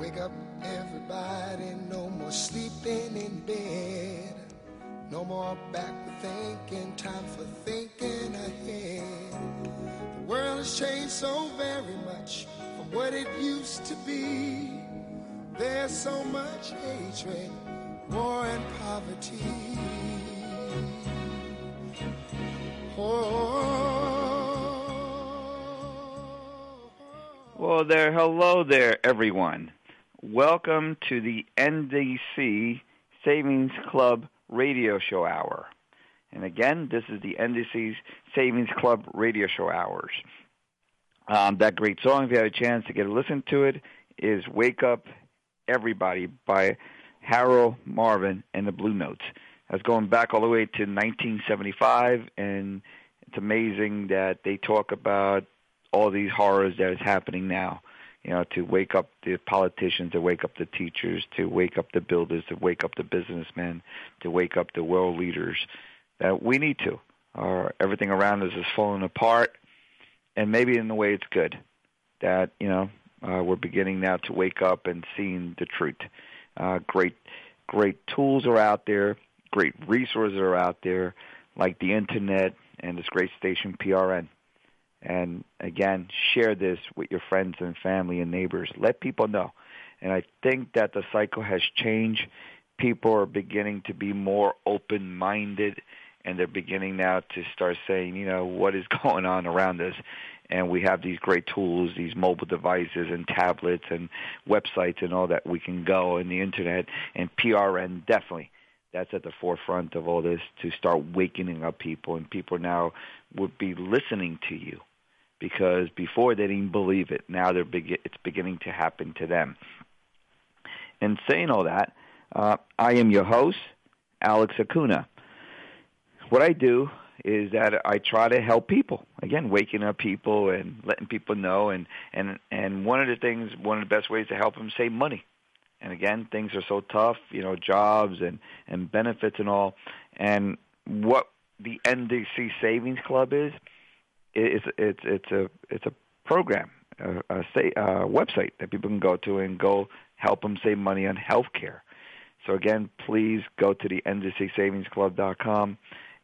Wake up, everybody, no more sleeping in bed. No more back to thinking, time for thinking ahead. The world has changed so very much from what it used to be. There's so much hatred war, and poverty. Well, there, hello there, everyone. Welcome to the NDC Savings Club radio show hour. And again, this is the NDC Savings Club radio show hours. Um, that great song, if you had a chance to get a listen to it, is Wake Up Everybody by Harold Melvin, and the Blue Notes. That's going back all the way to 1975, and it's amazing that they talk about all these horrors that is happening now. You know, to wake up the politicians, to wake up the teachers, to wake up the builders, to wake up the businessmen, to wake up the world leaders. That we need to. Our everything around us is falling apart, and maybe in the way it's good. That you know, uh, we're beginning now to wake up and seeing the truth. Uh, great, great tools are out there. Great resources are out there, like the internet and this great station PRN. And again, share this with your friends and family and neighbors. Let people know. And I think that the cycle has changed. People are beginning to be more open-minded, and they're beginning now to start saying, you know, what is going on around us. And we have these great tools, these mobile devices and tablets and websites and all that we can go and the internet and PRN definitely that's at the forefront of all this to start wakening up people and people now would be listening to you because before they didn't believe it. Now they're be- it's beginning to happen to them. And saying all that, uh, I am your host, Alex Acuna. What I do is that I try to help people. Again, waking up people and letting people know. And and and one of the things, one of the best ways to help them save money. And again, things are so tough, you know, jobs and and benefits and all. And what the NDC Savings Club is, it's it's it's a it's a program, a, a, say, a website that people can go to and go help them save money on health care. So again, please go to the ndcsavingsclub.com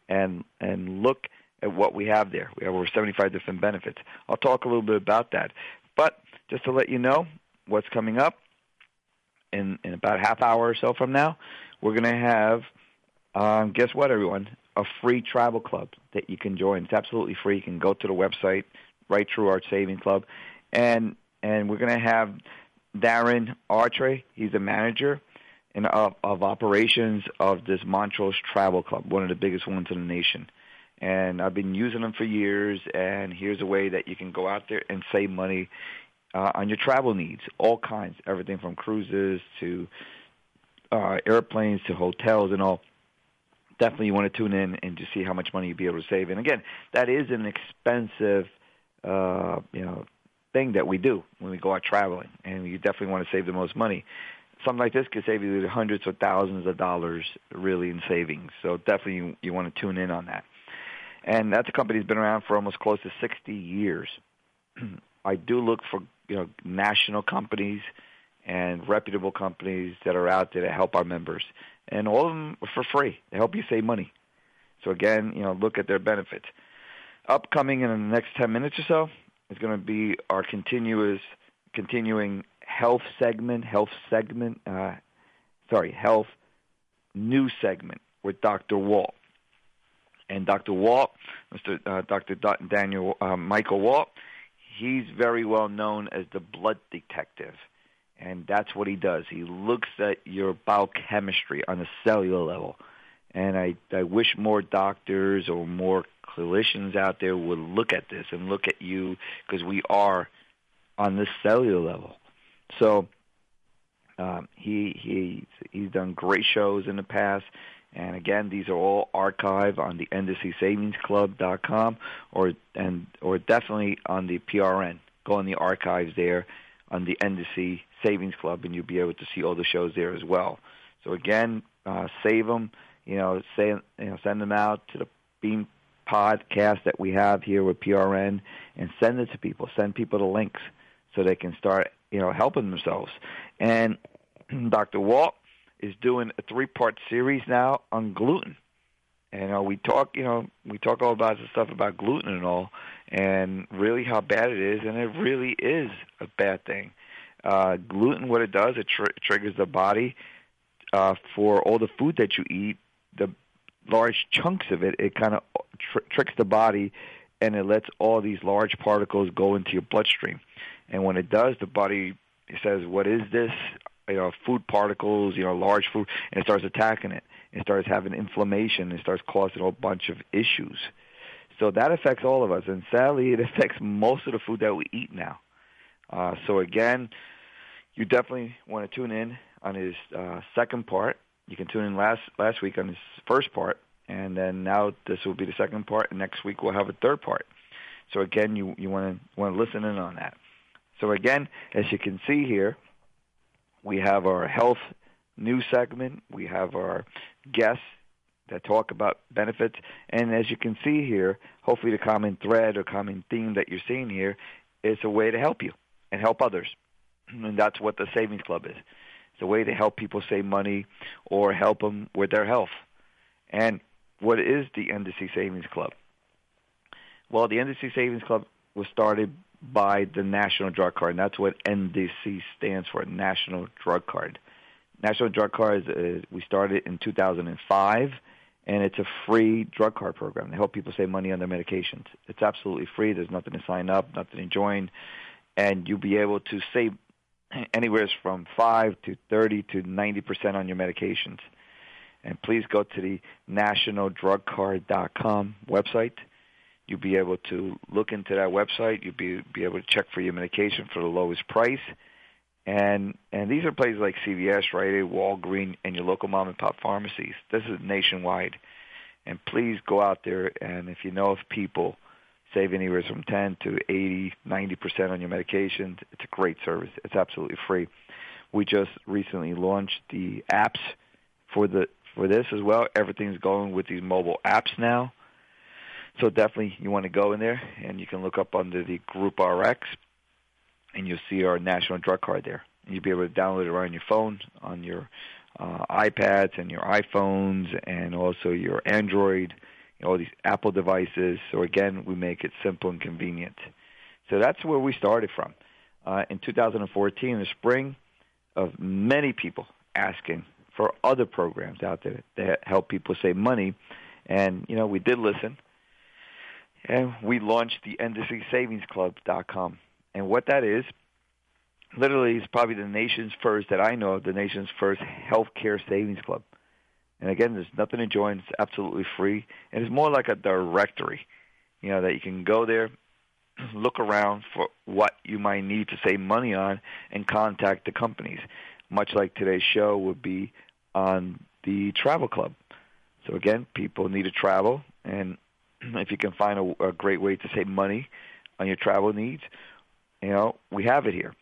and and look at what we have there. We have over 75 different benefits. I'll talk a little bit about that. But just to let you know what's coming up in in about a half hour or so from now, we're going to have um, guess what, everyone? A free travel club that you can join. It's absolutely free. You can go to the website right through our saving club, and and we're going to have Darren Artre. He's a manager in, of, of operations of this Montrose Travel Club, one of the biggest ones in the nation. And I've been using them for years. And here's a way that you can go out there and save money uh, on your travel needs, all kinds, everything from cruises to uh, airplanes to hotels and all definitely you want to tune in and just see how much money you'll be able to save. And again, that is an expensive, uh, you know, thing that we do when we go out traveling, and you definitely want to save the most money. Something like this could save you hundreds or thousands of dollars, really, in savings. So definitely you, you want to tune in on that. And that's a company that's been around for almost close to 60 years. I do look for you know national companies and reputable companies that are out there to help our members and all of them for free to help you save money. So again, you know, look at their benefits. Upcoming in the next 10 minutes or so is going to be our continuous, continuing health segment, health segment, uh, sorry, health news segment with Dr. Wald. And Dr. Wald, Mr. Uh, Dr. Daniel uh, Michael Wald, he's very well known as the blood detective and that's what he does. He looks at your biochemistry on a cellular level. And I, I wish more doctors or more clinicians out there would look at this and look at you because we are on the cellular level. So um, he he he's done great shows in the past. And again, these are all archived on the ndcsavingsclub.com or and or definitely on the PRN. Go in the archives there on the NDC Savings Club, and you'll be able to see all the shows there as well. So again, uh, save them. You know, say, you know, send them out to the Beam podcast that we have here with PRN, and send it to people. Send people the links so they can start you know, helping themselves. And Dr. Wald is doing a three-part series now on gluten. And uh, we talk, you know, we talk all about the stuff about gluten and all, and really how bad it is, and it really is a bad thing. Uh, gluten, what it does, it tr- triggers the body uh, for all the food that you eat. The large chunks of it, it kind of tr- tricks the body, and it lets all these large particles go into your bloodstream. And when it does, the body says, "What is this?" You know, food particles, you know, large food, and it starts attacking it. It starts having inflammation. It starts causing a whole bunch of issues. So that affects all of us, and sadly, it affects most of the food that we eat now. Uh, so again, you definitely want to tune in on his uh, second part. You can tune in last last week on his first part, and then now this will be the second part, and next week we'll have a third part. So again, you you want to want to listen in on that. So again, as you can see here, we have our health news segment. We have our guests that talk about benefits. And as you can see here, hopefully the common thread or common theme that you're seeing here is a way to help you and help others. And that's what the Savings Club is. It's a way to help people save money or help them with their health. And what is the NDC Savings Club? Well, the NDC Savings Club was started by the National Drug Card, and that's what NDC stands for, National Drug Card. National Drug Card, is, uh, we started in 2005, and it's a free drug card program to help people save money on their medications. It's absolutely free. There's nothing to sign up, nothing to join, and you'll be able to save anywhere from 5 to 30 to 90% on your medications. And please go to the nationaldrugcard.com website You'll be able to look into that website. You'll be be able to check for your medication for the lowest price. And and these are places like CVS, Rite Aid, Walgreens, and your local mom and pop pharmacies. This is nationwide. And please go out there and if you know of people save anywhere from 10 to 80, 90% on your medications, it's a great service. It's absolutely free. We just recently launched the apps for the for this as well. Everything's going with these mobile apps now. So definitely you want to go in there and you can look up under the Group RX and you'll see our national drug card there. And you'll be able to download it right on your phone, on your uh, iPads and your iPhones and also your Android, you know, all these Apple devices. So again, we make it simple and convenient. So that's where we started from. Uh, in 2014, in the spring, of many people asking for other programs out there that help people save money. And, you know, we did listen and we launched the NDCSavingsClub.com. And what that is, literally, is probably the nation's first that I know of, the nation's first healthcare savings club. And again, there's nothing to join; it's absolutely free, and it's more like a directory, you know, that you can go there, look around for what you might need to save money on, and contact the companies. Much like today's show would be on the travel club. So again, people need to travel, and if you can find a, a great way to save money on your travel needs, you know, we have it here.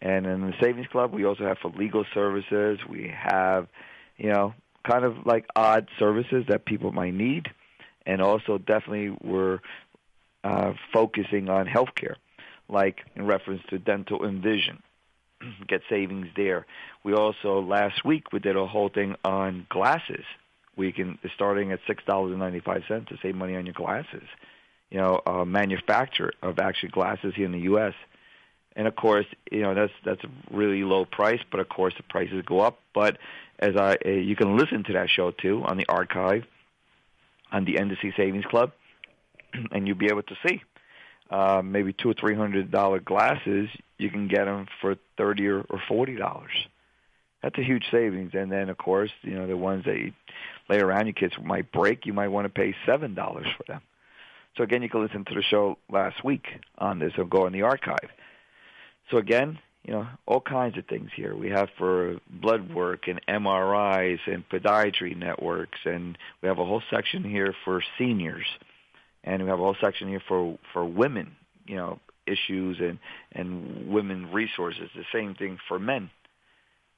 And in the Savings Club, we also have for legal services. We have, you know, kind of like odd services that people might need. And also definitely we're uh, focusing on healthcare, like in reference to dental and vision. Get savings there. We also, last week, we did a whole thing on glasses we can starting at six dollars and ninety five cents to save money on your glasses. You know, a manufacturer of actually glasses here in the U.S. And of course, you know that's that's a really low price, but of course the prices go up. But as I, uh, you can listen to that show too on the archive on the NDC Savings Club, and you'll be able to see uh, maybe two or three hundred dollar glasses. You can get them for thirty or forty dollars. That's a huge savings. And then of course, you know the ones that you later around your kids might break, you might want to pay seven dollars for them. So again, you can listen to the show last week on this or go in the archive. So again, you know, all kinds of things here. We have for blood work and MRIs and podiatry networks, and we have a whole section here for seniors, and we have a whole section here for for women, you know, issues and and women resources. The same thing for men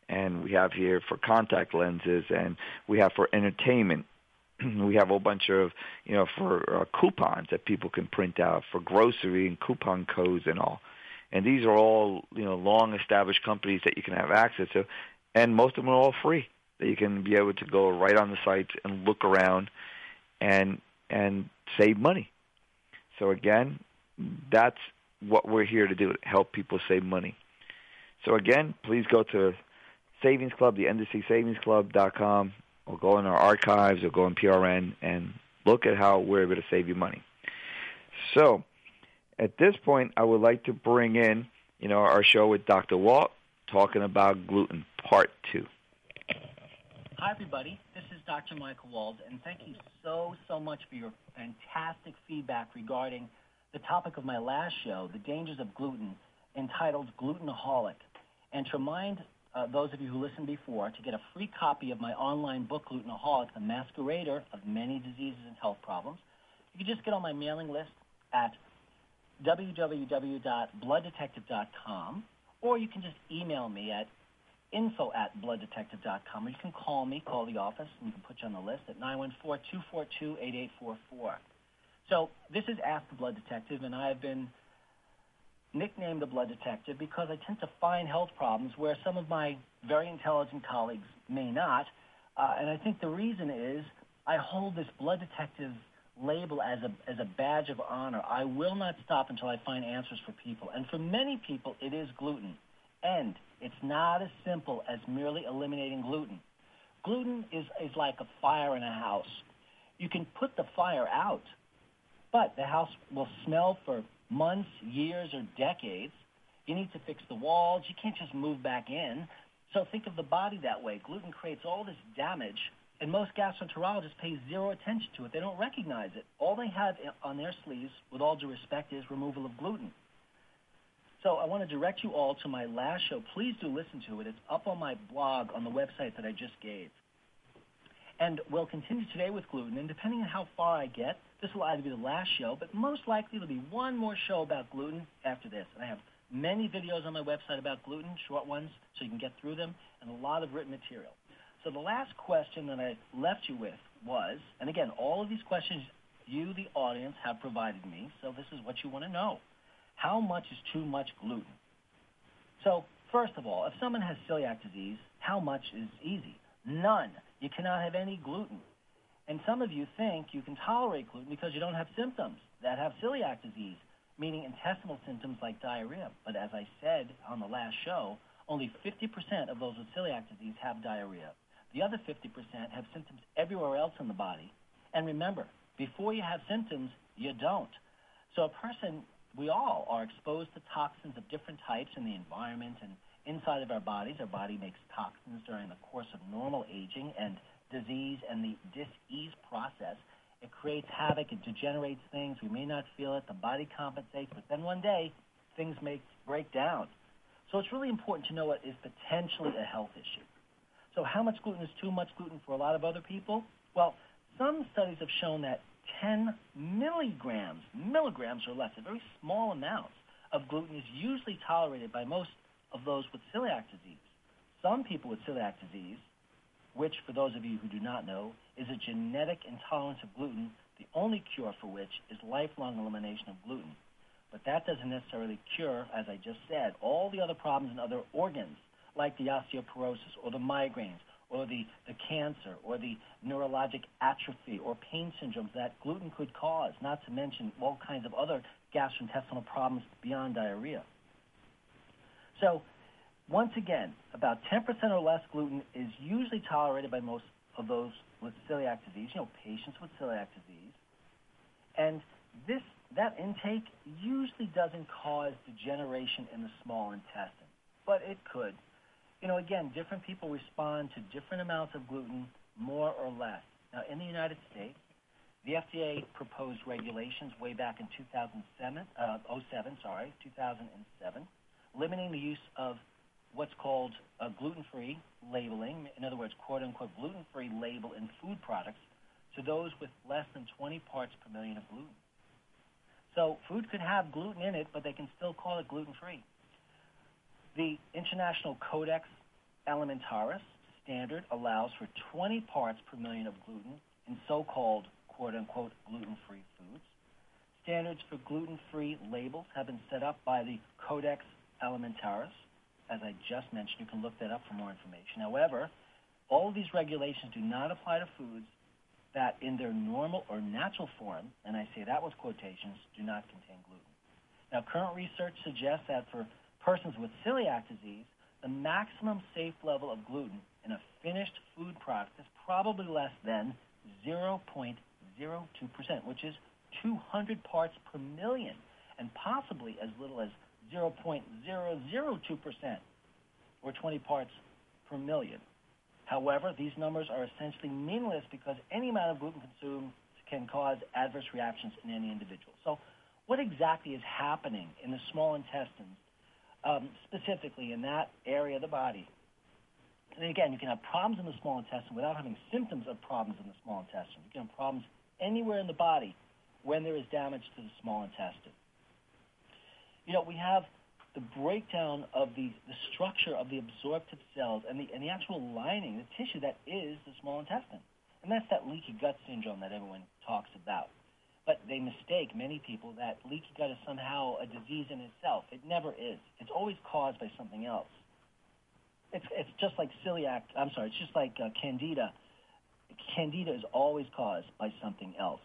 and we have here for contact lenses, and we have for entertainment. we have a whole bunch of, you know, for uh, coupons that people can print out for grocery and coupon codes and all. And these are all, you know, long established companies that you can have access to. And most of them are all free. That you can be able to go right on the sites and look around and and save money. So again, that's what we're here to do, help people save money. So again, please go to Savings Club, the NDCSavingsClub.com, or go in our archives or go in PRN and look at how we're able to save you money. So at this point, I would like to bring in, you know, our show with Dr. Wald talking about gluten, part two. Hi, everybody. This is Dr. Michael Wald, and thank you so, so much for your fantastic feedback regarding the topic of my last show, The Dangers of Gluten, entitled Glutenaholic. And to remind uh, those of you who listened before, to get a free copy of my online book, Glutenaholic, The Masquerader of Many Diseases and Health Problems, you can just get on my mailing list at www.blooddetective.com, or you can just email me at info at blooddetective.com, or you can call me, call the office, and we can put you on the list at 914-242-8844. So this is Ask the Blood Detective, and I have been nicknamed the Blood Detective because I tend to find health problems where some of my very intelligent colleagues may not. Uh, and I think the reason is I hold this Blood Detective label as a, as a badge of honor. I will not stop until I find answers for people. And for many people, it is gluten. And it's not as simple as merely eliminating gluten. Gluten is, is like a fire in a house. You can put the fire out, but the house will smell for months, years, or decades. You need to fix the walls. You can't just move back in. So think of the body that way. Gluten creates all this damage and most gastroenterologists pay zero attention to it. They don't recognize it. All they have on their sleeves, with all due respect, is removal of gluten. So I want to direct you all to my last show. Please do listen to it. It's up on my blog on the website that I just gave. And we'll continue today with gluten. And depending on how far I get, this will either be the last show, but most likely there'll be one more show about gluten after this. And I have many videos on my website about gluten, short ones, so you can get through them, and a lot of written material. So the last question that I left you with was, and again, all of these questions you, the audience, have provided me, so this is what you want to know. How much is too much gluten? So first of all, if someone has celiac disease, how much is easy? None. You cannot have any gluten. And some of you think you can tolerate gluten because you don't have symptoms that have celiac disease, meaning intestinal symptoms like diarrhea. But as I said on the last show, only 50% of those with celiac disease have diarrhea. The other 50% have symptoms everywhere else in the body. And remember, before you have symptoms, you don't. So a person, we all are exposed to toxins of different types in the environment and inside of our bodies. Our body makes toxins during the course of normal aging and disease and the dis-ease process. It creates havoc. It degenerates things. We may not feel it. The body compensates. But then one day, things may break down. So it's really important to know what is potentially a health issue. So how much gluten is too much gluten for a lot of other people? Well, some studies have shown that 10 milligrams, milligrams or less, a very small amount of gluten is usually tolerated by most of those with celiac disease. Some people with celiac disease, which for those of you who do not know, is a genetic intolerance of gluten, the only cure for which is lifelong elimination of gluten. But that doesn't necessarily cure, as I just said, all the other problems in other organs like the osteoporosis or the migraines or the, the cancer or the neurologic atrophy or pain syndromes that gluten could cause, not to mention all kinds of other gastrointestinal problems beyond diarrhea. So once again, about 10% or less gluten is usually tolerated by most of those with celiac disease, you know, patients with celiac disease. And this that intake usually doesn't cause degeneration in the small intestine, but it could you know, again, different people respond to different amounts of gluten, more or less. Now, in the United States, the FDA proposed regulations way back in 2007, uh, 07, sorry, 2007, limiting the use of what's called a gluten-free labeling, in other words, quote-unquote gluten-free label in food products to those with less than 20 parts per million of gluten. So food could have gluten in it, but they can still call it gluten-free. The International Codex Alimentarius standard allows for 20 parts per million of gluten in so-called quote-unquote gluten-free foods. standards for gluten-free labels have been set up by the Codex Alimentarius. As I just mentioned, you can look that up for more information. However, all of these regulations do not apply to foods that in their normal or natural form, and I say that with quotations, do not contain gluten. Now, current research suggests that for persons with celiac disease, the maximum safe level of gluten in a finished food product is probably less than 0.02%, which is 200 parts per million, and possibly as little as 0.002% or 20 parts per million. However, these numbers are essentially meaningless because any amount of gluten consumed can cause adverse reactions in any individual. So what exactly is happening in the small intestines, um, specifically in that area of the body? And again, you can have problems in the small intestine without having symptoms of problems in the small intestine. You can have problems anywhere in the body when there is damage to the small intestine. You know, we have the breakdown of the, the structure of the absorptive cells and the, and the actual lining, the tissue that is the small intestine. And that's that leaky gut syndrome that everyone talks about. But they mistake, many people, that leaky gut is somehow a disease in itself. It never is. It's always caused by something else. It's, it's just like celiac, I'm sorry, it's just like uh, candida. Candida is always caused by something else.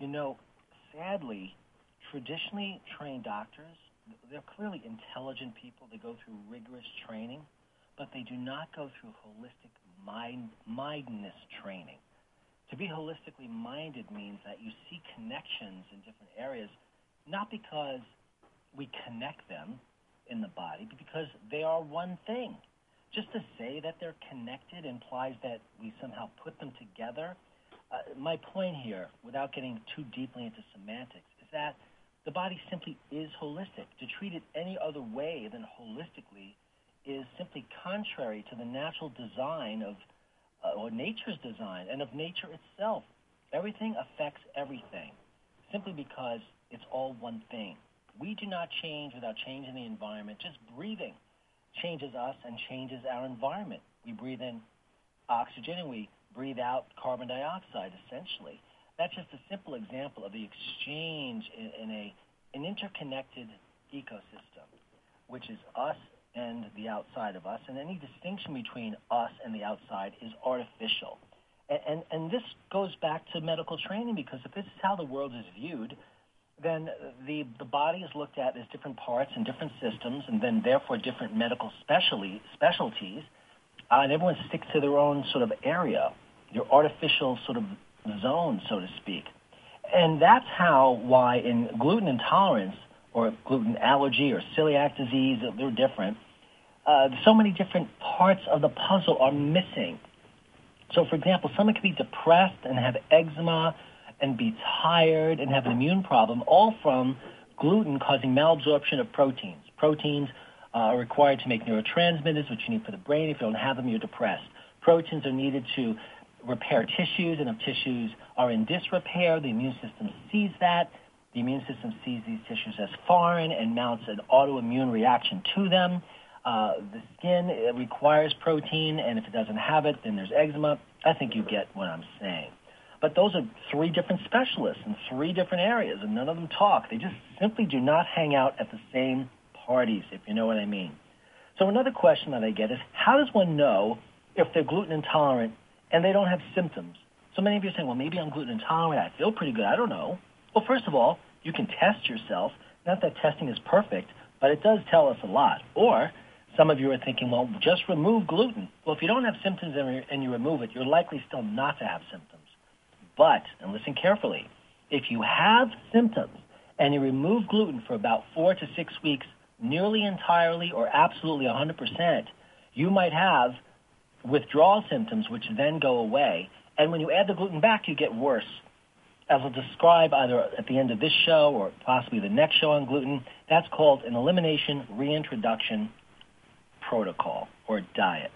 You know, sadly, traditionally trained doctors they're clearly intelligent people. They go through rigorous training, but they do not go through holistic mind mindness training. To be holistically minded means that you see connections in different areas, not because we connect them in the body, but because they are one thing. Just to say that they're connected implies that we somehow put them together. Uh, my point here, without getting too deeply into semantics, is that the body simply is holistic. To treat it any other way than holistically is simply contrary to the natural design of, uh, or nature's design, and of nature itself. Everything affects everything simply because it's all one thing. We do not change without changing the environment. Just breathing changes us and changes our environment. We breathe in oxygen and we breathe out carbon dioxide, essentially. That's just a simple example of the exchange in, in a an interconnected ecosystem, which is us and the outside of us, and any distinction between us and the outside is artificial. And, and, and this goes back to medical training because if this is how the world is viewed, then the, the body is looked at as different parts and different systems, and then therefore different medical specialty, specialties, uh, and everyone sticks to their own sort of area, your artificial sort of zone, so to speak. And that's how, why in gluten intolerance or gluten allergy or celiac disease, they're different. Uh, so many different parts of the puzzle are missing. So, for example, someone can be depressed and have eczema and be tired and have an immune problem, all from gluten causing malabsorption of proteins. Proteins uh, are required to make neurotransmitters, which you need for the brain. If you don't have them, you're depressed. Proteins are needed to repair tissues, and if tissues are in disrepair, the immune system sees that. The immune system sees these tissues as foreign and mounts an autoimmune reaction to them. Uh, the skin requires protein, and if it doesn't have it, then there's eczema. I think you get what I'm saying. But those are three different specialists in three different areas, and none of them talk. They just simply do not hang out at the same parties, if you know what I mean. So another question that I get is, how does one know if they're gluten intolerant and they don't have symptoms. So many of you are saying, well, maybe I'm gluten intolerant. I feel pretty good. I don't know. Well, first of all, you can test yourself. Not that testing is perfect, but it does tell us a lot. Or some of you are thinking, well, just remove gluten. Well, if you don't have symptoms and you remove it, you're likely still not to have symptoms. But, and listen carefully, if you have symptoms and you remove gluten for about four to six weeks, nearly entirely or absolutely 100%, you might have withdrawal symptoms, which then go away. And when you add the gluten back, you get worse. As I'll describe either at the end of this show or possibly the next show on gluten, that's called an elimination reintroduction protocol or diet.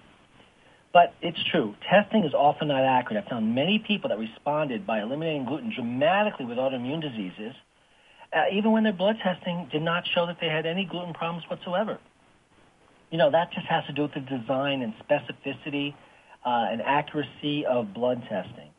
But it's true. Testing is often not accurate. I've found many people that responded by eliminating gluten dramatically with autoimmune diseases, uh, even when their blood testing did not show that they had any gluten problems whatsoever you know, that just has to do with the design and specificity uh, and accuracy of blood testing.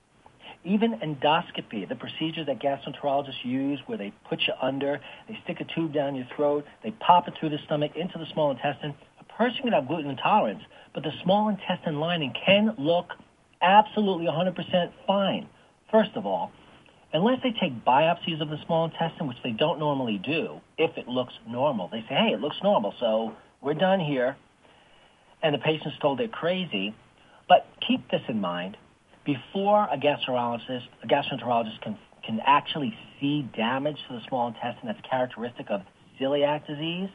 even endoscopy, the procedure that gastroenterologists use where they put you under, they stick a tube down your throat, they pop it through the stomach into the small intestine. A person can have gluten intolerance, but the small intestine lining can look absolutely 100% fine. First of all, unless they take biopsies of the small intestine, which they don't normally do, if it looks normal. They say, hey, it looks normal, so we're done here. And the patient's told they're crazy. But keep this in mind before a gastroenterologist, a gastroenterologist can, can actually see damage to the small intestine that's characteristic of celiac disease,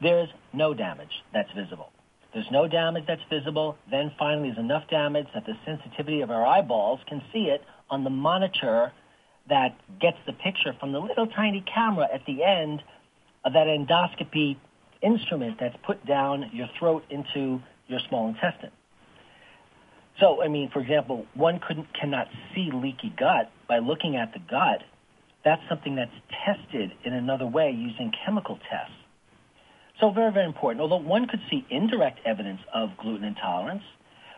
there is no damage that's visible. There's no damage that's visible. Then finally, there's enough damage that the sensitivity of our eyeballs can see it on the monitor that gets the picture from the little tiny camera at the end of that endoscopy instrument that's put down your throat into your small intestine. So, I mean, for example, one couldn't, cannot see leaky gut by looking at the gut. That's something that's tested in another way using chemical tests. So very, very important. Although one could see indirect evidence of gluten intolerance,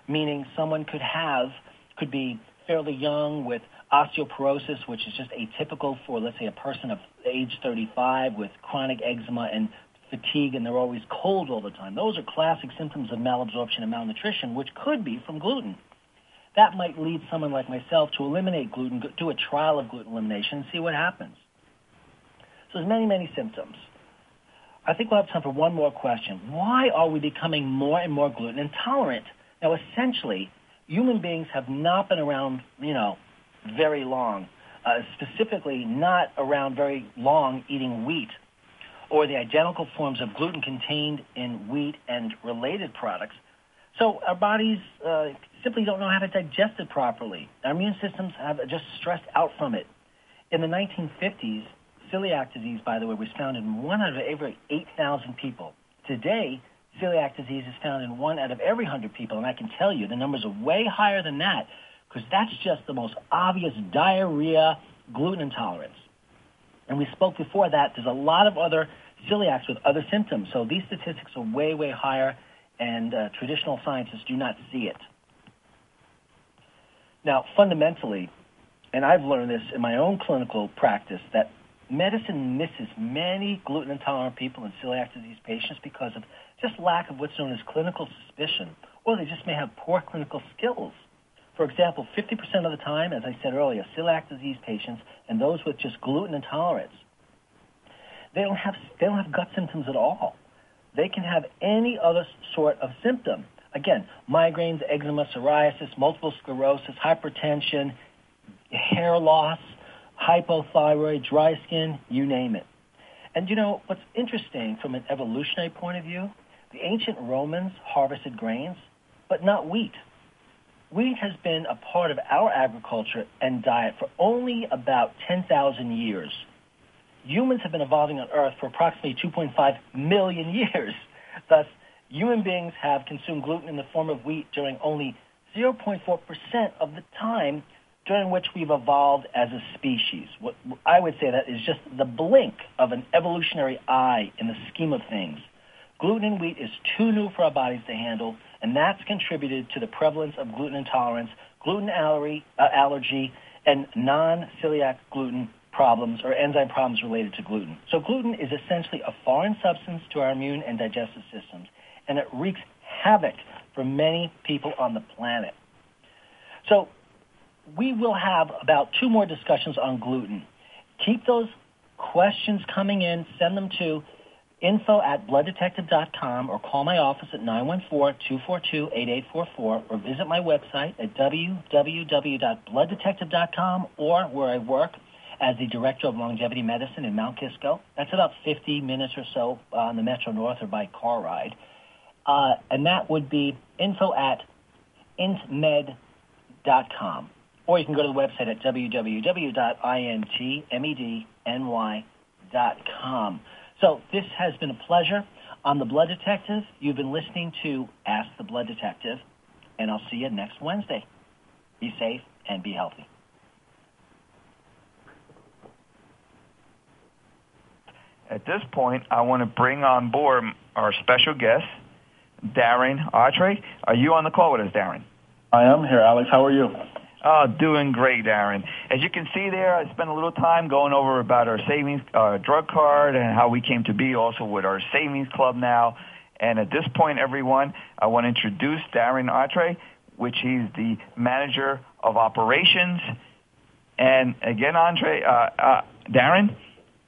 meaning someone could have, could be fairly young with osteoporosis, which is just atypical for, let's say, a person of age 35 with chronic eczema and fatigue and they're always cold all the time. Those are classic symptoms of malabsorption and malnutrition, which could be from gluten. That might lead someone like myself to eliminate gluten, do a trial of gluten elimination, and see what happens. So there's many, many symptoms. I think we'll have time for one more question. Why are we becoming more and more gluten intolerant? Now, essentially, human beings have not been around, you know, very long. Uh, specifically, not around very long eating wheat or the identical forms of gluten contained in wheat and related products. So our bodies uh, simply don't know how to digest it properly. Our immune systems have just stressed out from it. In the 1950s, celiac disease, by the way, was found in one out of every 8,000 people. Today, celiac disease is found in one out of every 100 people, and I can tell you the numbers are way higher than that because that's just the most obvious diarrhea, gluten intolerance. And we spoke before that. There's a lot of other celiacs with other symptoms. So these statistics are way, way higher, and uh, traditional scientists do not see it. Now, fundamentally, and I've learned this in my own clinical practice, that medicine misses many gluten intolerant people and celiac disease patients because of just lack of what's known as clinical suspicion, or they just may have poor clinical skills. For example, 50% of the time, as I said earlier, celiac disease patients and those with just gluten intolerance they don't have they don't have gut symptoms at all. They can have any other sort of symptom. Again, migraines, eczema, psoriasis, multiple sclerosis, hypertension, hair loss, hypothyroid, dry skin, you name it. And you know, what's interesting from an evolutionary point of view, the ancient Romans harvested grains, but not wheat. Wheat has been a part of our agriculture and diet for only about 10,000 years humans have been evolving on Earth for approximately 2.5 million years. Thus, human beings have consumed gluten in the form of wheat during only 0.4% of the time during which we've evolved as a species. What I would say that is just the blink of an evolutionary eye in the scheme of things. Gluten in wheat is too new for our bodies to handle, and that's contributed to the prevalence of gluten intolerance, gluten allergy, uh, allergy and non-celiac gluten problems or enzyme problems related to gluten. So gluten is essentially a foreign substance to our immune and digestive systems, and it wreaks havoc for many people on the planet. So we will have about two more discussions on gluten. Keep those questions coming in. Send them to info at blooddetective.com or call my office at 914-242-8844 or visit my website at www.blooddetective.com or where I work, as the director of longevity medicine in Mount Kisco. That's about 50 minutes or so on the Metro North or by car ride. Uh, and that would be info at intmed.com. Or you can go to the website at www.intmedny.com. So this has been a pleasure. I'm the Blood Detective. You've been listening to Ask the Blood Detective, and I'll see you next Wednesday. Be safe and be healthy. At this point, I want to bring on board our special guest, Darren Artre. Are you on the call with us, Darren? I am here, Alex. How are you? Oh, doing great, Darren. As you can see there, I spent a little time going over about our savings uh, drug card and how we came to be also with our savings club now. And at this point, everyone, I want to introduce Darren Atre, which he's the manager of operations. And again, Andre, uh, uh, Darren,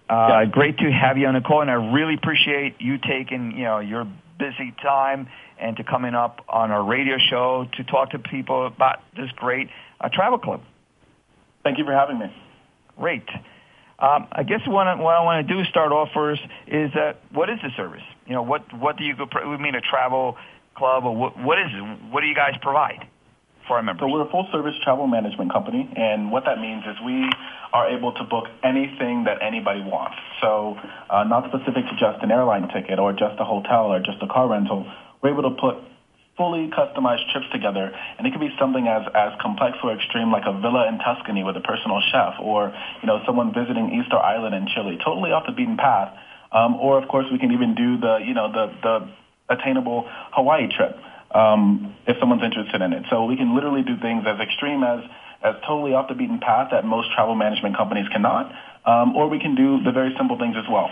uh, great to have you on the call, and I really appreciate you taking you know your busy time and to coming up on our radio show to talk to people about this great uh, travel club. Thank you for having me. Great. Um, I guess what I, what I want to do start off first is that what is the service? You know, what what do you we mean a travel club or what what is it? What do you guys provide for our members? So we're a full service travel management company, and what that means is we are able to book anything that anybody wants. So uh, not specific to just an airline ticket or just a hotel or just a car rental. We're able to put fully customized trips together, and it could be something as as complex or extreme like a villa in Tuscany with a personal chef, or you know someone visiting Easter Island in Chile, totally off the beaten path. Um, or of course we can even do the you know the the attainable Hawaii trip um, if someone's interested in it. So we can literally do things as extreme as as totally off the beaten path that most travel management companies cannot, um, or we can do the very simple things as well.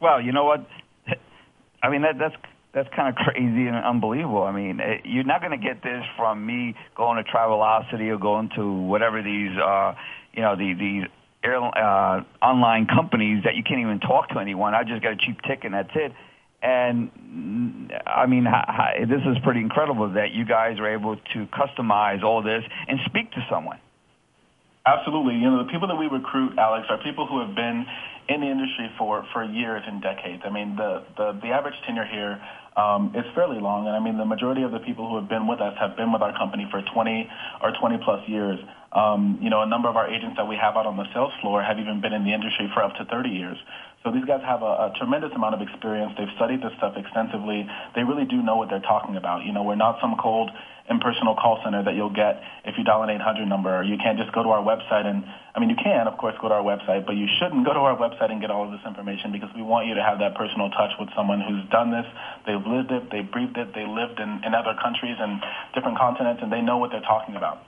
Well, you know what? I mean that that's that's kind of crazy and unbelievable. I mean, it, you're not going to get this from me going to Travelocity or going to whatever these, uh, you know, the, these air, uh, online companies that you can't even talk to anyone. I just got a cheap ticket and that's it. And I mean, this is pretty incredible that you guys are able to customize all this and speak to someone. Absolutely. You know, the people that we recruit, Alex, are people who have been in the industry for, for years and decades. I mean, the, the, the average tenure here um, is fairly long. And I mean, the majority of the people who have been with us have been with our company for 20 or 20 plus years. Um, you know, a number of our agents that we have out on the sales floor have even been in the industry for up to 30 years. So these guys have a, a tremendous amount of experience. They've studied this stuff extensively. They really do know what they're talking about. You know, we're not some cold impersonal call center that you'll get if you dial an 800 number. You can't just go to our website and, I mean, you can, of course, go to our website, but you shouldn't go to our website and get all of this information because we want you to have that personal touch with someone who's done this. They've lived it, they've breathed it, they lived in, in other countries and different continents, and they know what they're talking about.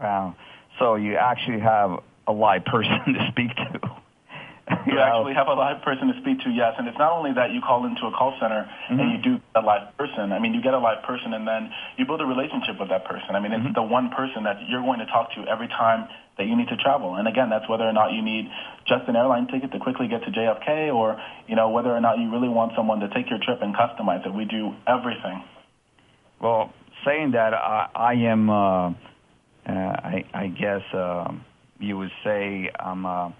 Wow. So you actually have a live person to speak to you know, actually have a live person to speak to, yes. And it's not only that you call into a call center mm-hmm. and you do a live person. I mean, you get a live person and then you build a relationship with that person. I mean, it's mm-hmm. the one person that you're going to talk to every time that you need to travel. And again, that's whether or not you need just an airline ticket to quickly get to JFK or, you know, whether or not you really want someone to take your trip and customize it. We do everything. Well, saying that, I, I am, uh, uh, I, I guess uh, you would say I'm. Uh,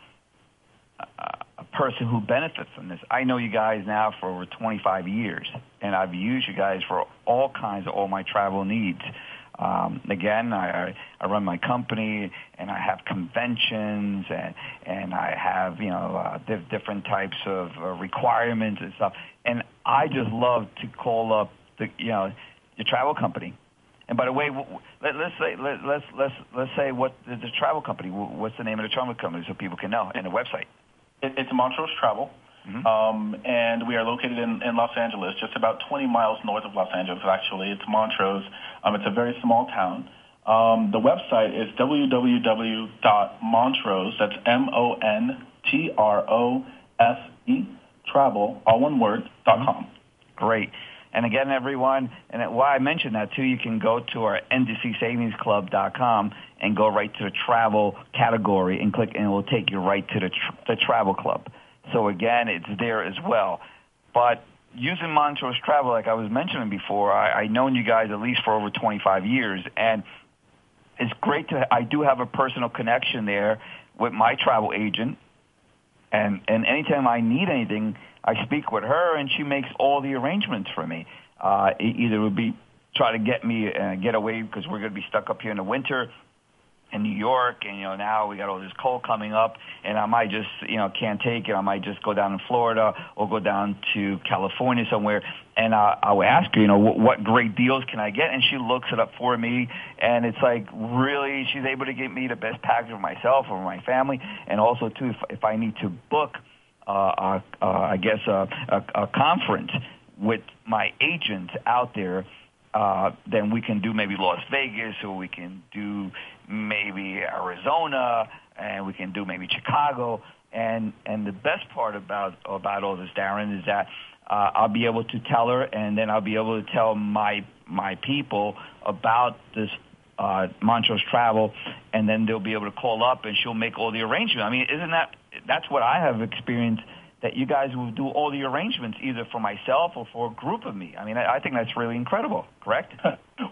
a person who benefits from this. I know you guys now for over 25 years, and I've used you guys for all kinds of all my travel needs. Um, again, I, I run my company, and I have conventions, and and I have you know uh, diff- different types of uh, requirements and stuff. And I just love to call up the you know your travel company. And by the way, let, let's say let, let's let's let's say what the, the travel company. What's the name of the travel company so people can know and the website. It, it's Montrose Travel. Mm-hmm. Um, and we are located in, in Los Angeles, just about 20 miles north of Los Angeles, actually. It's Montrose. Um, it's a very small town. Um, the website is www.montrose, that's M-O-N-T-R-O-S-E, travel, all one word, dot com. Great. And again, everyone, and why I mentioned that too, you can go to our NDCSavingsClub.com and go right to the travel category and click, and it will take you right to the, the travel club. So again, it's there as well. But using Montrose Travel, like I was mentioning before, I, I've known you guys at least for over 25 years, and it's great to. I do have a personal connection there with my travel agent, and and anytime I need anything I speak with her, and she makes all the arrangements for me. Uh, either it would be try to get me uh, get away because we're going to be stuck up here in the winter in New York, and you know now we got all this cold coming up, and I might just you know can't take it. I might just go down to Florida or go down to California somewhere, and I, I would ask her, you know, what, what great deals can I get, and she looks it up for me, and it's like really she's able to get me the best package for myself or my family, and also too if, if I need to book uh, uh, I guess, a, a, a conference with my agent out there, uh, then we can do maybe Las Vegas or we can do maybe Arizona and we can do maybe Chicago. And and the best part about about all this, Darren, is that uh, I'll be able to tell her, and then I'll be able to tell my my people about this uh, Montrose Travel, and then they'll be able to call up and she'll make all the arrangements. I mean, isn't that that's what I have experienced that you guys will do all the arrangements either for myself or for a group of me. I mean, I, I think that's really incredible. Correct?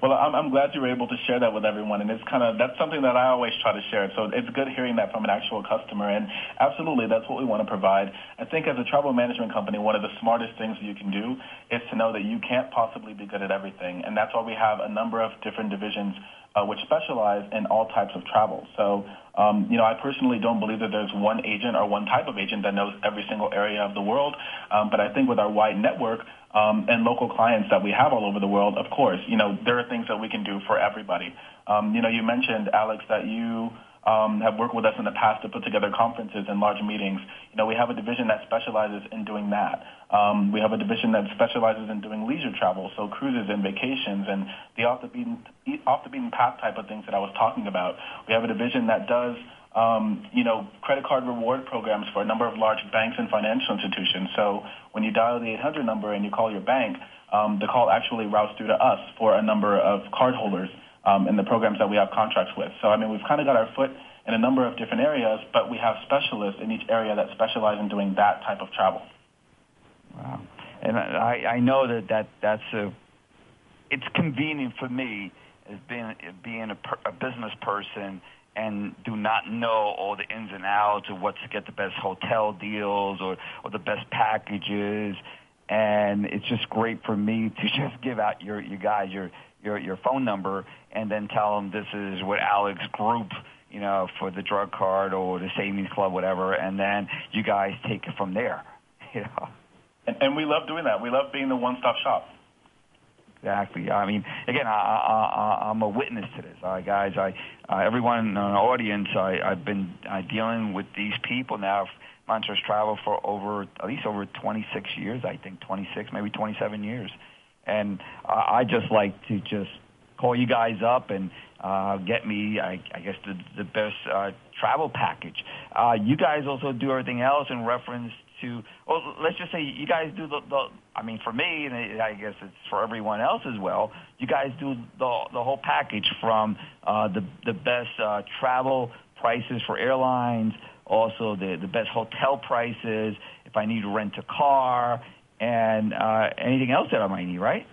Well, I'm, I'm glad you were able to share that with everyone, and it's kind of that's something that I always try to share. So it's good hearing that from an actual customer, and absolutely, that's what we want to provide. I think as a travel management company, one of the smartest things you can do is to know that you can't possibly be good at everything, and that's why we have a number of different divisions uh, which specialize in all types of travel. So, um, you know, I personally don't believe that there's one agent or one type of agent that knows every single area of the world. Um, but I think with our wide network um, and local clients that we have all over the world, of course, you know, there are things that we can do for everybody. Um, you know, you mentioned, Alex, that you um, have worked with us in the past to put together conferences and large meetings. You know, we have a division that specializes in doing that. Um, we have a division that specializes in doing leisure travel, so cruises and vacations and the off the beaten off the beaten path type of things that I was talking about. We have a division that does you know, credit card reward programs for a number of large banks and financial institutions. So when you dial the 800 number and you call your bank, um, the call actually routes through to us for a number of cardholders um, in the programs that we have contracts with. So, I mean, we've kind of got our foot in a number of different areas, but we have specialists in each area that specialize in doing that type of travel. Wow. And I, I know that, that that's a, it's convenient for me as being, being a, per, a business person and do not know all the ins and outs of what to get the best hotel deals or, or the best packages. And it's just great for me to just give out your, you guys your, your your phone number and then tell them this is what Alex Group, you know, for the drug card or the savings club, whatever, and then you guys take it from there. You know. And, and we love doing that. We love being the one-stop shop. Exactly. I mean, again, I, I, I, I'm a witness to this, uh, guys. I, uh, everyone in the audience, I, I've been uh, dealing with these people now, Montrose Travel, for over at least over 26 years. I think 26, maybe 27 years and uh, I just like to just call you guys up and uh, get me, I, I guess, the, the best uh, travel package. Uh, you guys also do everything else in reference to, well, let's just say you guys do the, the I mean, for me, and I guess it's for everyone else as well, you guys do the, the whole package from uh, the, the best uh, travel prices for airlines, also the, the best hotel prices, if I need to rent a car, and uh, anything else that I might need, right?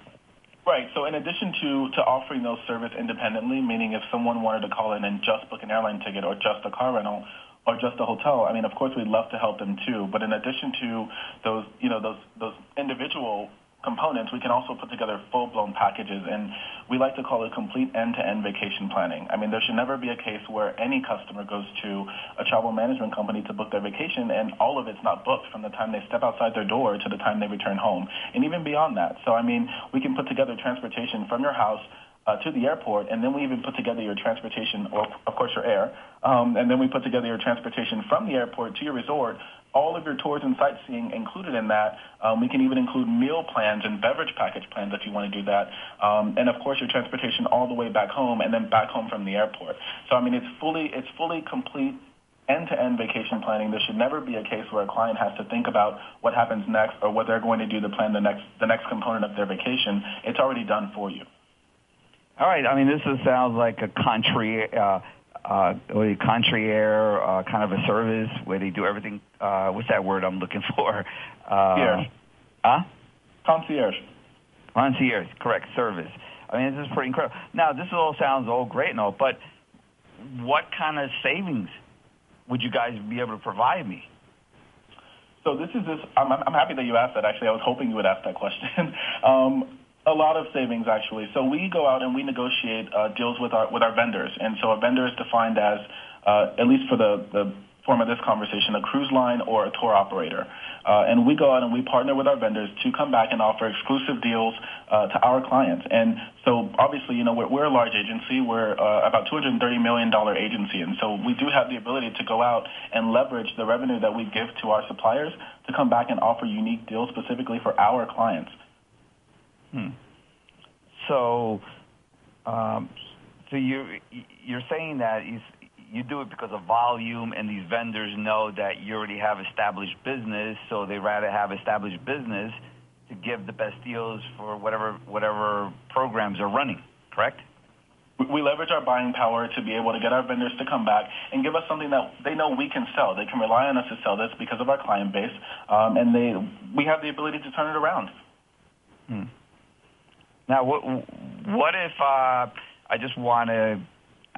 Right. So in addition to, to offering those service independently, meaning if someone wanted to call in and just book an airline ticket or just a car rental or just a hotel, I mean, of course, we'd love to help them too. But in addition to those, you know, those those individual components, we can also put together full-blown packages, and we like to call it complete end-to-end vacation planning. I mean, there should never be a case where any customer goes to a travel management company to book their vacation, and all of it's not booked from the time they step outside their door to the time they return home, and even beyond that. So, I mean, we can put together transportation from your house uh, to the airport, and then we even put together your transportation, or of course your air, um, and then we put together your transportation from the airport to your resort all of your tours and sightseeing included in that. Um, we can even include meal plans and beverage package plans if you want to do that. Um, and of course, your transportation all the way back home and then back home from the airport. So I mean, it's fully it's fully complete end-to-end vacation planning. There should never be a case where a client has to think about what happens next or what they're going to do to plan the next the next component of their vacation. It's already done for you. All right. I mean, this is, sounds like a country. Uh, uh, or concierge uh, kind of a service where they do everything. Uh, what's that word I'm looking for? Uh, concierge. Huh? Concierge. Concierge, correct. Service. I mean, this is pretty incredible. Now, this all sounds all great and all, but what kind of savings would you guys be able to provide me? So this is this. I'm, I'm happy that you asked that. Actually, I was hoping you would ask that question. um, a lot of savings, actually. So we go out and we negotiate uh, deals with our with our vendors, and so a vendor is defined as, uh, at least for the the form of this conversation, a cruise line or a tour operator. Uh, and we go out and we partner with our vendors to come back and offer exclusive deals uh, to our clients. And so obviously, you know, we're, we're a large agency. We're uh, about $230 million agency. And so we do have the ability to go out and leverage the revenue that we give to our suppliers to come back and offer unique deals specifically for our clients. Hmm. So, um, so you you're saying that you, you do it because of volume, and these vendors know that you already have established business, so they rather have established business to give the best deals for whatever whatever programs are running. Correct? we leverage our buying power to be able to get our vendors to come back and give us something that they know we can sell. They can rely on us to sell this because of our client base, um, and they we have the ability to turn it around. Hmm. Now, what what if uh, I just want to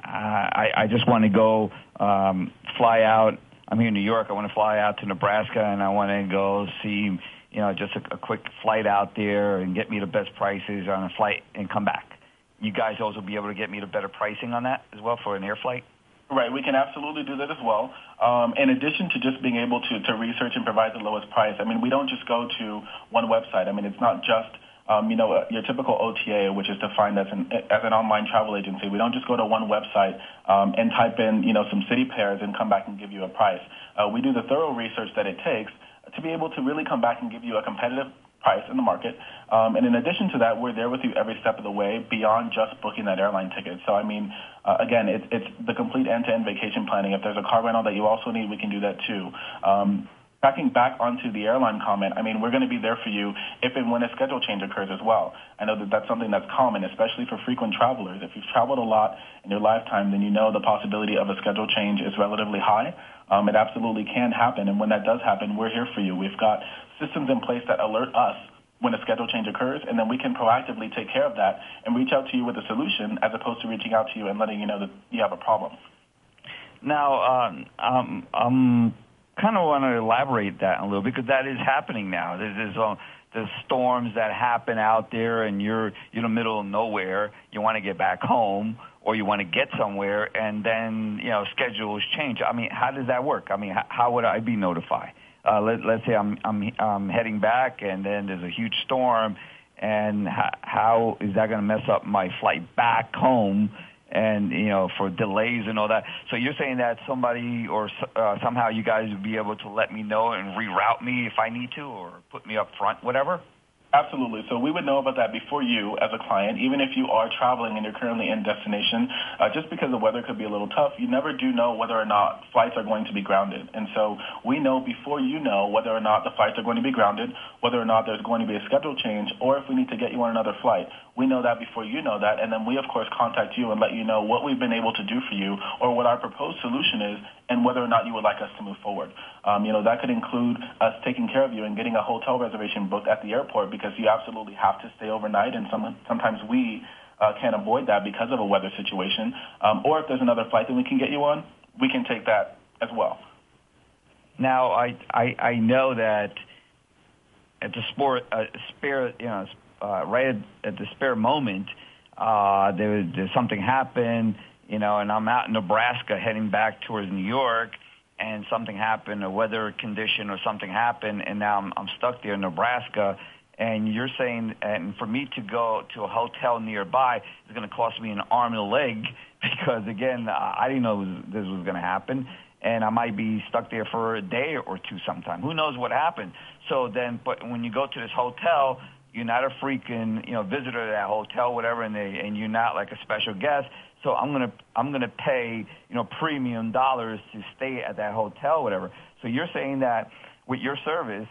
uh, I, I just want to go um, fly out? I'm here in New York. I want to fly out to Nebraska, and I want to go see you know just a, a quick flight out there and get me the best prices on a flight and come back you guys also be able to get me the better pricing on that as well for an air flight? Right, we can absolutely do that as well. Um, in addition to just being able to, to research and provide the lowest price, I mean, we don't just go to one website. I mean, it's not just um, you know, your typical OTA, which is defined as an, as an online travel agency. We don't just go to one website um, and type in, you know, some city pairs and come back and give you a price. Uh, we do the thorough research that it takes to be able to really come back and give you a competitive price in the market. Um, and in addition to that, we're there with you every step of the way beyond just booking that airline ticket. So, I mean, uh, again, it, it's the complete end-to-end vacation planning. If there's a car rental that you also need, we can do that too. Um, Backing back onto the airline comment, I mean, we're going to be there for you if and when a schedule change occurs as well. I know that that's something that's common, especially for frequent travelers. If you've traveled a lot in your lifetime, then you know the possibility of a schedule change is relatively high. Um, it absolutely can happen, and when that does happen, we're here for you. We've got systems in place that alert us when a schedule change occurs, and then we can proactively take care of that and reach out to you with a solution as opposed to reaching out to you and letting you know that you have a problem. Now, um, um, um kind of want to elaborate that a little because that is happening now. There's, there's, uh, there's storms that happen out there, and you're you're in the middle of nowhere. You want to get back home, or you want to get somewhere, and then you know schedules change. I mean, how does that work? I mean, how, how would I be notified? Uh, let, let's say I'm I'm I'm heading back, and then there's a huge storm, and how, how is that going to mess up my flight back home? And you know for delays and all that. So you're saying that somebody or uh, somehow you guys would be able to let me know and reroute me if I need to, or put me up front, whatever. Absolutely. So we would know about that before you as a client, even if you are traveling and you're currently in destination. Uh, just because the weather could be a little tough, you never do know whether or not flights are going to be grounded. And so we know before you know whether or not the flights are going to be grounded, whether or not there's going to be a schedule change, or if we need to get you on another flight. We know that before you know that, and then we, of course, contact you and let you know what we've been able to do for you or what our proposed solution is and whether or not you would like us to move forward. Um, you know, that could include us taking care of you and getting a hotel reservation booked at the airport because you absolutely have to stay overnight, and some, sometimes we uh, can't avoid that because of a weather situation. Um, or if there's another flight that we can get you on, we can take that as well. Now, I I, I know that at the sport, uh, spare, you know, uh, right at, at the spare moment, uh, there, was there's something happened you know, and I'm out in Nebraska heading back towards New York, and something happened, a weather condition or something happened, and now I'm, I'm stuck there in Nebraska. And you're saying, and for me to go to a hotel nearby is going to cost me an arm and a leg because, again, I didn't know this was going to happen and I might be stuck there for a day or two sometime. Who knows what happened? So then, but when you go to this hotel, you're not a freaking you know visitor to that hotel, whatever, and they and you're not like a special guest. So I'm gonna I'm gonna pay you know premium dollars to stay at that hotel, whatever. So you're saying that with your service,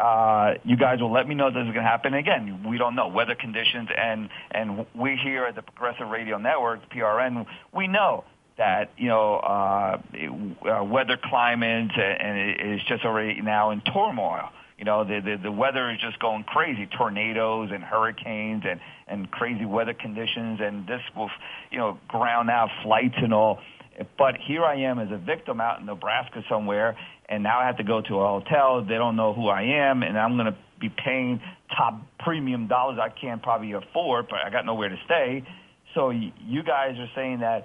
uh, you guys will let me know this is going to happen again. We don't know weather conditions, and and we here at the Progressive Radio Network, PRN, we know that you know uh, uh, weather climates and it is just already now in turmoil. You know, the, the, the weather is just going crazy, tornadoes and hurricanes and, and crazy weather conditions, and this will, you know, ground out flights and all. But here I am as a victim out in Nebraska somewhere, and now I have to go to a hotel. They don't know who I am, and I'm going to be paying top premium dollars I can't probably afford, but I got nowhere to stay. So you guys are saying that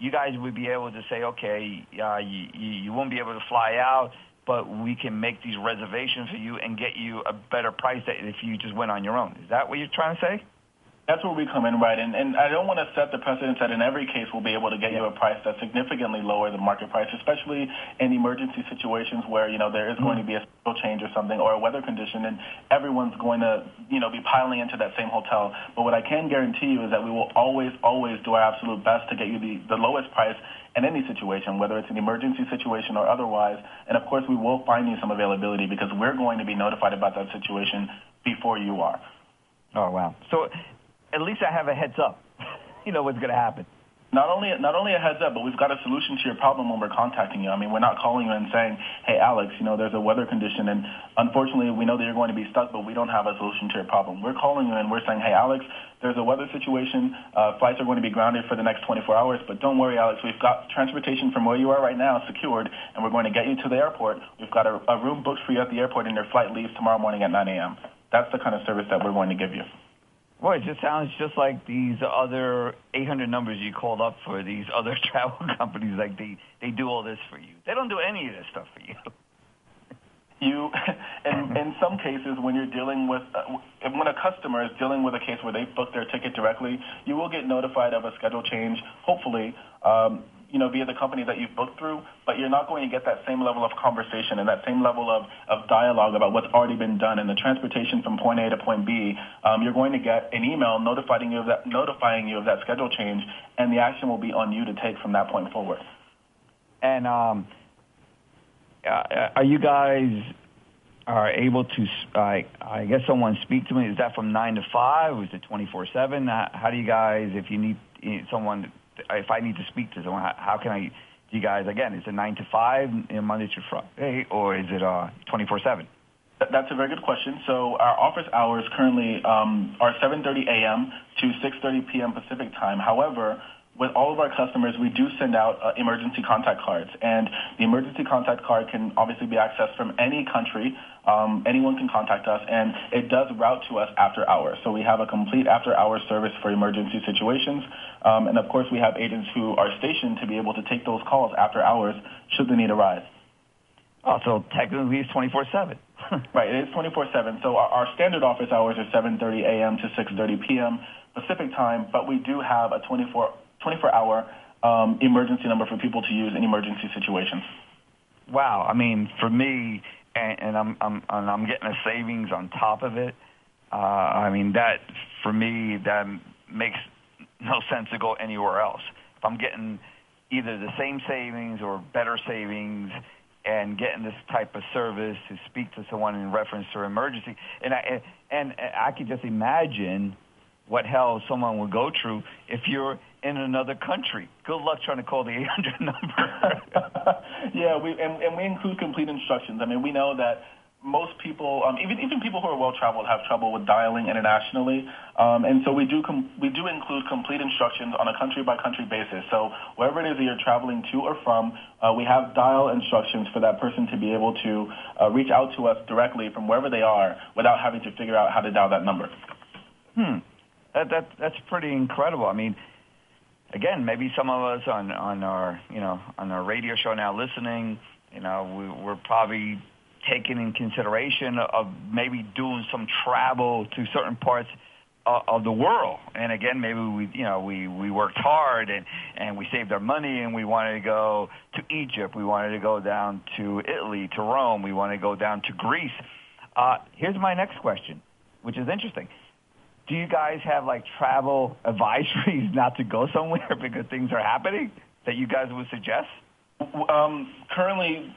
you guys would be able to say, okay, uh, you, you won't be able to fly out but we can make these reservations for you and get you a better price if you just went on your own. Is that what you're trying to say? That's where we come in, right? And, and I don't want to set the precedence that in every case we'll be able to get you a price that's significantly lower than market price, especially in emergency situations where, you know, there is going to mm-hmm. be a change or something or a weather condition and everyone's going to, you know, be piling into that same hotel. But what I can guarantee you is that we will always, always do our absolute best to get you the, the lowest price in any situation, whether it's an emergency situation or otherwise. And of course, we will find you some availability because we're going to be notified about that situation before you are. Oh, wow. So at least I have a heads up. you know what's going to happen. Not only not only a heads up, but we've got a solution to your problem when we're contacting you. I mean, we're not calling you and saying, "Hey, Alex, you know, there's a weather condition, and unfortunately, we know that you're going to be stuck, but we don't have a solution to your problem." We're calling you and we're saying, "Hey, Alex, there's a weather situation. Uh, flights are going to be grounded for the next 24 hours, but don't worry, Alex. We've got transportation from where you are right now secured, and we're going to get you to the airport. We've got a, a room booked for you at the airport, and your flight leaves tomorrow morning at 9 a.m." That's the kind of service that we're going to give you. Well, it just sounds just like these other 800 numbers you called up for these other travel companies. Like they they do all this for you. They don't do any of this stuff for you. You, in in some cases, when you're dealing with uh, when a customer is dealing with a case where they book their ticket directly, you will get notified of a schedule change. Hopefully, um, you know, via the company that you've booked through, but you're not going to get that same level of conversation and that same level of, of dialogue about what's already been done and the transportation from point A to point B. Um, you're going to get an email notifying you of that, notifying you of that schedule change, and the action will be on you to take from that point forward. And um, uh, are you guys are able to, I, I guess someone speak to me, is that from 9 to 5? Is it 24-7? How do you guys, if you need someone if I need to speak to someone, how, how can I? Do you guys again? Is it nine to five, Monday through Friday, or is it uh, twenty four seven? That's a very good question. So our office hours currently um, are 7:30 a.m. to 6:30 p.m. Pacific time. However, with all of our customers, we do send out uh, emergency contact cards, and the emergency contact card can obviously be accessed from any country. Um, anyone can contact us, and it does route to us after hours. So we have a complete after-hours service for emergency situations, um, and of course, we have agents who are stationed to be able to take those calls after hours should the need arise. Oh, so technically it's 24/7. right, it is 24/7. So our, our standard office hours are 7:30 a.m. to 6:30 p.m. Pacific time, but we do have a 24 24-hour um, emergency number for people to use in emergency situations. Wow, I mean, for me, and, and I'm I'm and I'm getting a savings on top of it. Uh, I mean, that for me that makes no sense to go anywhere else. If I'm getting either the same savings or better savings and getting this type of service to speak to someone in reference to emergency, and I and, I can just imagine what hell someone would go through if you're in another country. Good luck trying to call the 800 number. yeah, we and, and we include complete instructions. I mean, we know that most people, um, even even people who are well traveled, have trouble with dialing internationally, um, and so we do com- we do include complete instructions on a country by country basis. So wherever it is that you're traveling to or from, uh, we have dial instructions for that person to be able to uh, reach out to us directly from wherever they are without having to figure out how to dial that number. Hmm, that that that's pretty incredible. I mean again, maybe some of us on on our you know on our radio show now listening, you know, we, we're probably taking in consideration of maybe doing some travel to certain parts of, of the world. And again, maybe we you know we we worked hard and and we saved our money and we wanted to go to Egypt, we wanted to go down to Italy, to Rome, we wanted to go down to Greece. Uh, here's my next question, which is interesting do you guys have like travel advisories not to go somewhere because things are happening that you guys would suggest? Um, currently,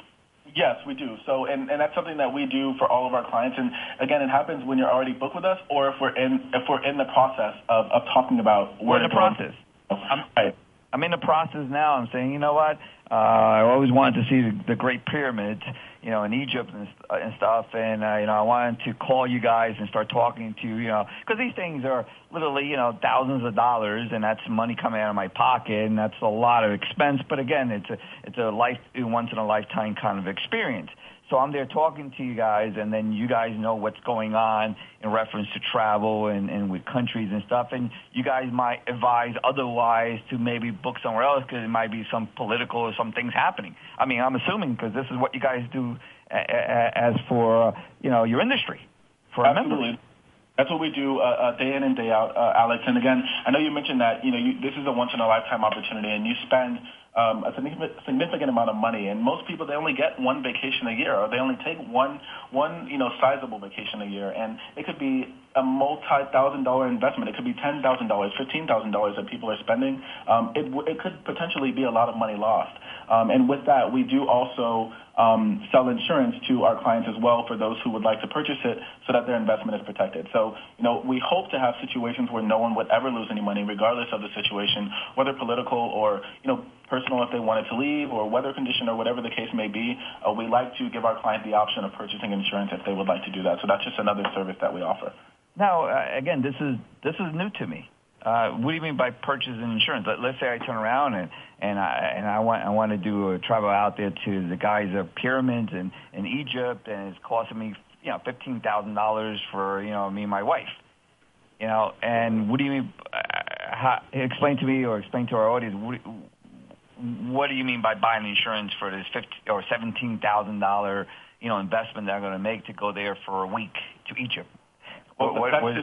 yes, we do. So, and, and that's something that we do for all of our clients. And again, it happens when you're already booked with us, or if we're in if we're in the process of, of talking about where we're in the process. I'm, right. I'm in the process now. I'm saying, you know what? Uh, I always wanted to see the, the Great Pyramids, you know, in Egypt and, uh, and stuff. And, uh, you know, I wanted to call you guys and start talking to you, you know, because these things are literally, you know, thousands of dollars and that's money coming out of my pocket and that's a lot of expense. But again, it's a, it's a life, once in a lifetime kind of experience. So I'm there talking to you guys, and then you guys know what's going on in reference to travel and, and with countries and stuff. And you guys might advise otherwise to maybe book somewhere else because it might be some political or some things happening. I mean, I'm assuming because this is what you guys do as for you know your industry for Absolutely. members. That's what we do uh, uh, day in and day out, uh, Alex. And again, I know you mentioned that you know you, this is a once in a lifetime opportunity, and you spend um, a significant amount of money. And most people, they only get one vacation a year, or they only take one, one you know, sizable vacation a year. And it could be a multi-thousand dollar investment. It could be $10,000, $15,000 that people are spending. Um, it, it could potentially be a lot of money lost. Um, and with that, we do also um, sell insurance to our clients as well for those who would like to purchase it so that their investment is protected. So, you know, we hope to have situations where no one would ever lose any money regardless of the situation, whether political or, you know, personal if they wanted to leave or weather condition or whatever the case may be. Uh, we like to give our client the option of purchasing insurance if they would like to do that. So that's just another service that we offer. Now, uh, again, this is this is new to me. Uh, what do you mean by purchasing insurance? Let, let's say I turn around and and I and I want I want to do a travel out there to the Giza pyramids in in Egypt, and it's costing me you know fifteen thousand dollars for you know me and my wife. You know, and what do you mean? Uh, how, explain to me or explain to our audience what, what do you mean by buying insurance for this fifty or seventeen thousand dollar you know investment that I'm going to make to go there for a week to Egypt? What, what, what,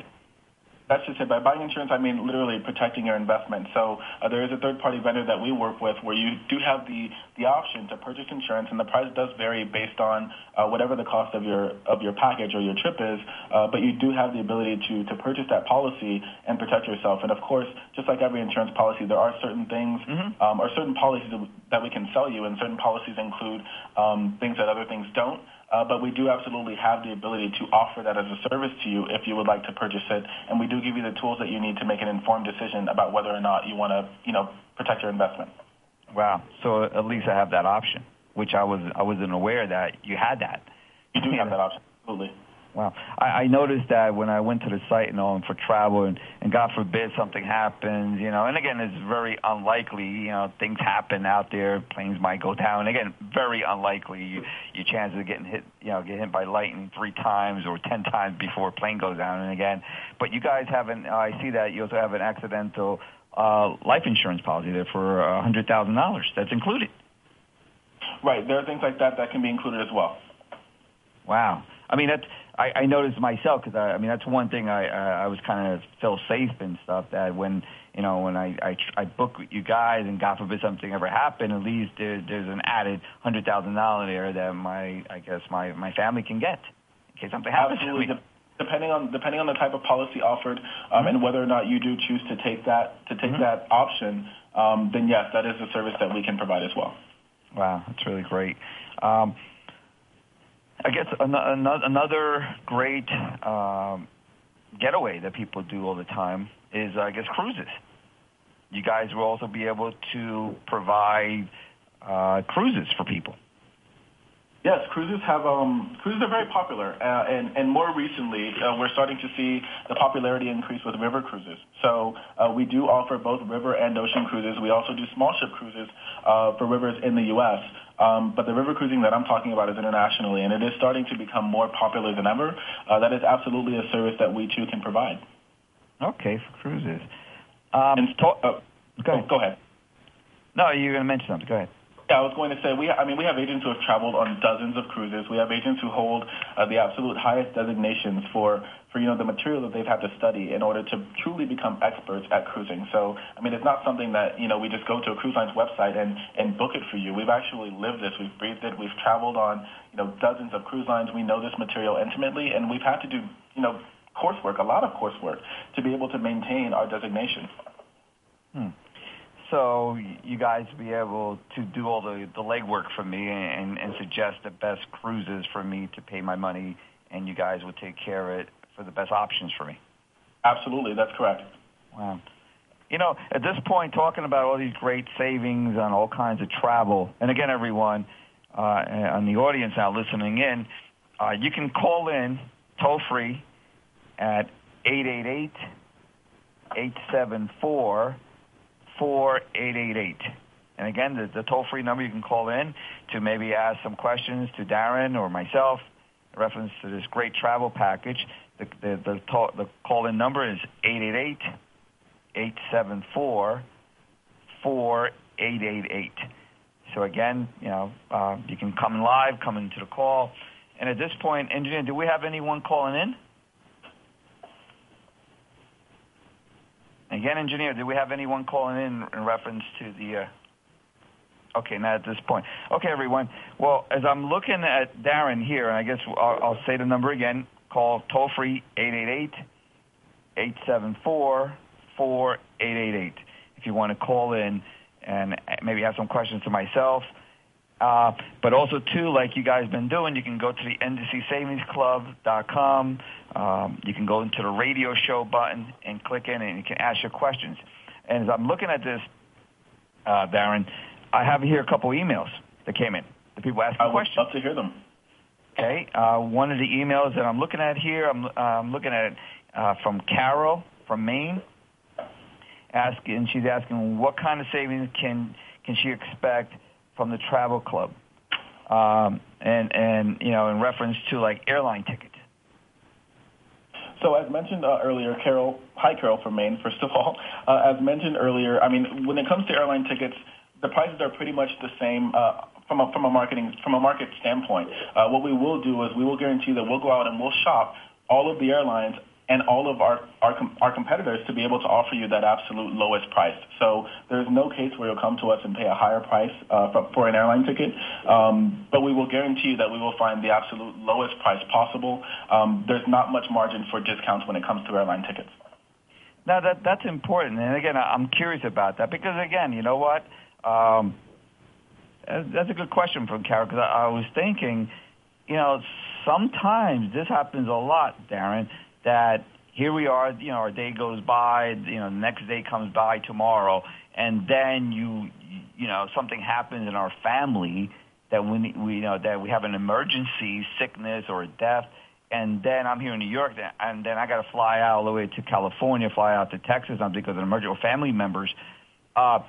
that's just it. By buying insurance, I mean literally protecting your investment. So uh, there is a third-party vendor that we work with where you do have the, the option to purchase insurance, and the price does vary based on uh, whatever the cost of your of your package or your trip is. Uh, but you do have the ability to to purchase that policy and protect yourself. And of course, just like every insurance policy, there are certain things mm-hmm. um, or certain policies that we can sell you, and certain policies include um, things that other things don't. Uh, but we do absolutely have the ability to offer that as a service to you if you would like to purchase it. And we do give you the tools that you need to make an informed decision about whether or not you want to, you know, protect your investment. Wow. So at least I have that option, which I was I wasn't aware that you had that. You do have that option. Absolutely. Wow. I, I noticed that when I went to the site and all for travel and, and God forbid something happens, you know, and again, it's very unlikely, you know, things happen out there, planes might go down. Again, very unlikely you, your chances of getting hit, you know, get hit by lightning three times or ten times before a plane goes down and again. But you guys have an, I see that you also have an accidental uh, life insurance policy there for a $100,000. That's included. Right. There are things like that that can be included as well. Wow. I mean, that's I, I noticed myself because I, I mean that's one thing I I, I was kind of feel safe and stuff that when you know when I I, I book with you guys and God forbid something ever happened, at least there, there's an added hundred thousand dollar there that my I guess my my family can get in case something happens Absolutely. to me. Depending on depending on the type of policy offered um, mm-hmm. and whether or not you do choose to take that to take mm-hmm. that option, um, then yes, that is a service that we can provide as well. Wow, that's really great. Um, I guess another great um, getaway that people do all the time is, I guess, cruises. You guys will also be able to provide uh, cruises for people. Yes, cruises have um, cruises are very popular, uh, and and more recently uh, we're starting to see the popularity increase with river cruises. So uh, we do offer both river and ocean cruises. We also do small ship cruises uh, for rivers in the U.S. Um, but the river cruising that I'm talking about is internationally, and it is starting to become more popular than ever. Uh, that is absolutely a service that we too can provide. Okay, for cruises. Um, and to- uh, go, ahead. go ahead. No, you're going to mention something. Go ahead. Yeah, I was going to say we. I mean, we have agents who have traveled on dozens of cruises. We have agents who hold uh, the absolute highest designations for for you know the material that they've had to study in order to truly become experts at cruising. So, I mean, it's not something that you know we just go to a cruise line's website and and book it for you. We've actually lived this. We've breathed it. We've traveled on you know dozens of cruise lines. We know this material intimately, and we've had to do you know coursework, a lot of coursework, to be able to maintain our designation. Hmm so you guys be able to do all the, the legwork for me and, and suggest the best cruises for me to pay my money, and you guys would take care of it for the best options for me. Absolutely, that's correct. Wow. You know, at this point, talking about all these great savings on all kinds of travel, and again, everyone uh, on the audience now listening in, uh, you can call in toll free at 888 874 4888. And again, the, the toll-free number you can call in to maybe ask some questions to Darren or myself in reference to this great travel package. The, the, the, the call-in number is 888-874-4888. So again, you know, uh, you can come live, come into the call. And at this point, engineer, do we have anyone calling in? Again, engineer, do we have anyone calling in in reference to the? Uh, okay, not at this point. Okay, everyone. Well, as I'm looking at Darren here, I guess I'll, I'll say the number again. Call toll free 888-874-4888 if you want to call in and maybe have some questions to myself. Uh, but also too, like you guys been doing, you can go to the NDCSavingsClub.com. Um, you can go into the radio show button and click in, and you can ask your questions. And as I'm looking at this, uh, Darren, I have here a couple emails that came in. The people asking questions I would questions. love to hear them. Okay. Uh, one of the emails that I'm looking at here, I'm, uh, I'm looking at uh, from Carol from Maine. Asking, she's asking what kind of savings can can she expect from the travel club, um, and and you know in reference to like airline tickets. So as mentioned uh, earlier, Carol, hi Carol from Maine, first of all. Uh, as mentioned earlier, I mean, when it comes to airline tickets, the prices are pretty much the same uh, from a from a marketing from a market standpoint. Uh, what we will do is we will guarantee that we'll go out and we'll shop all of the airlines and all of our, our, our competitors to be able to offer you that absolute lowest price. So there's no case where you'll come to us and pay a higher price uh, for, for an airline ticket, um, but we will guarantee you that we will find the absolute lowest price possible. Um, there's not much margin for discounts when it comes to airline tickets. Now that that's important, and again, I'm curious about that because again, you know what? Um, that's a good question from Carol because I, I was thinking, you know, sometimes this happens a lot, Darren that here we are, you know, our day goes by, you know, the next day comes by tomorrow, and then you, you know, something happens in our family that we, we you know, that we have an emergency, sickness or a death, and then I'm here in New York, and then I got to fly out all the way to California, fly out to Texas, something because of an emergency or family members. Uh,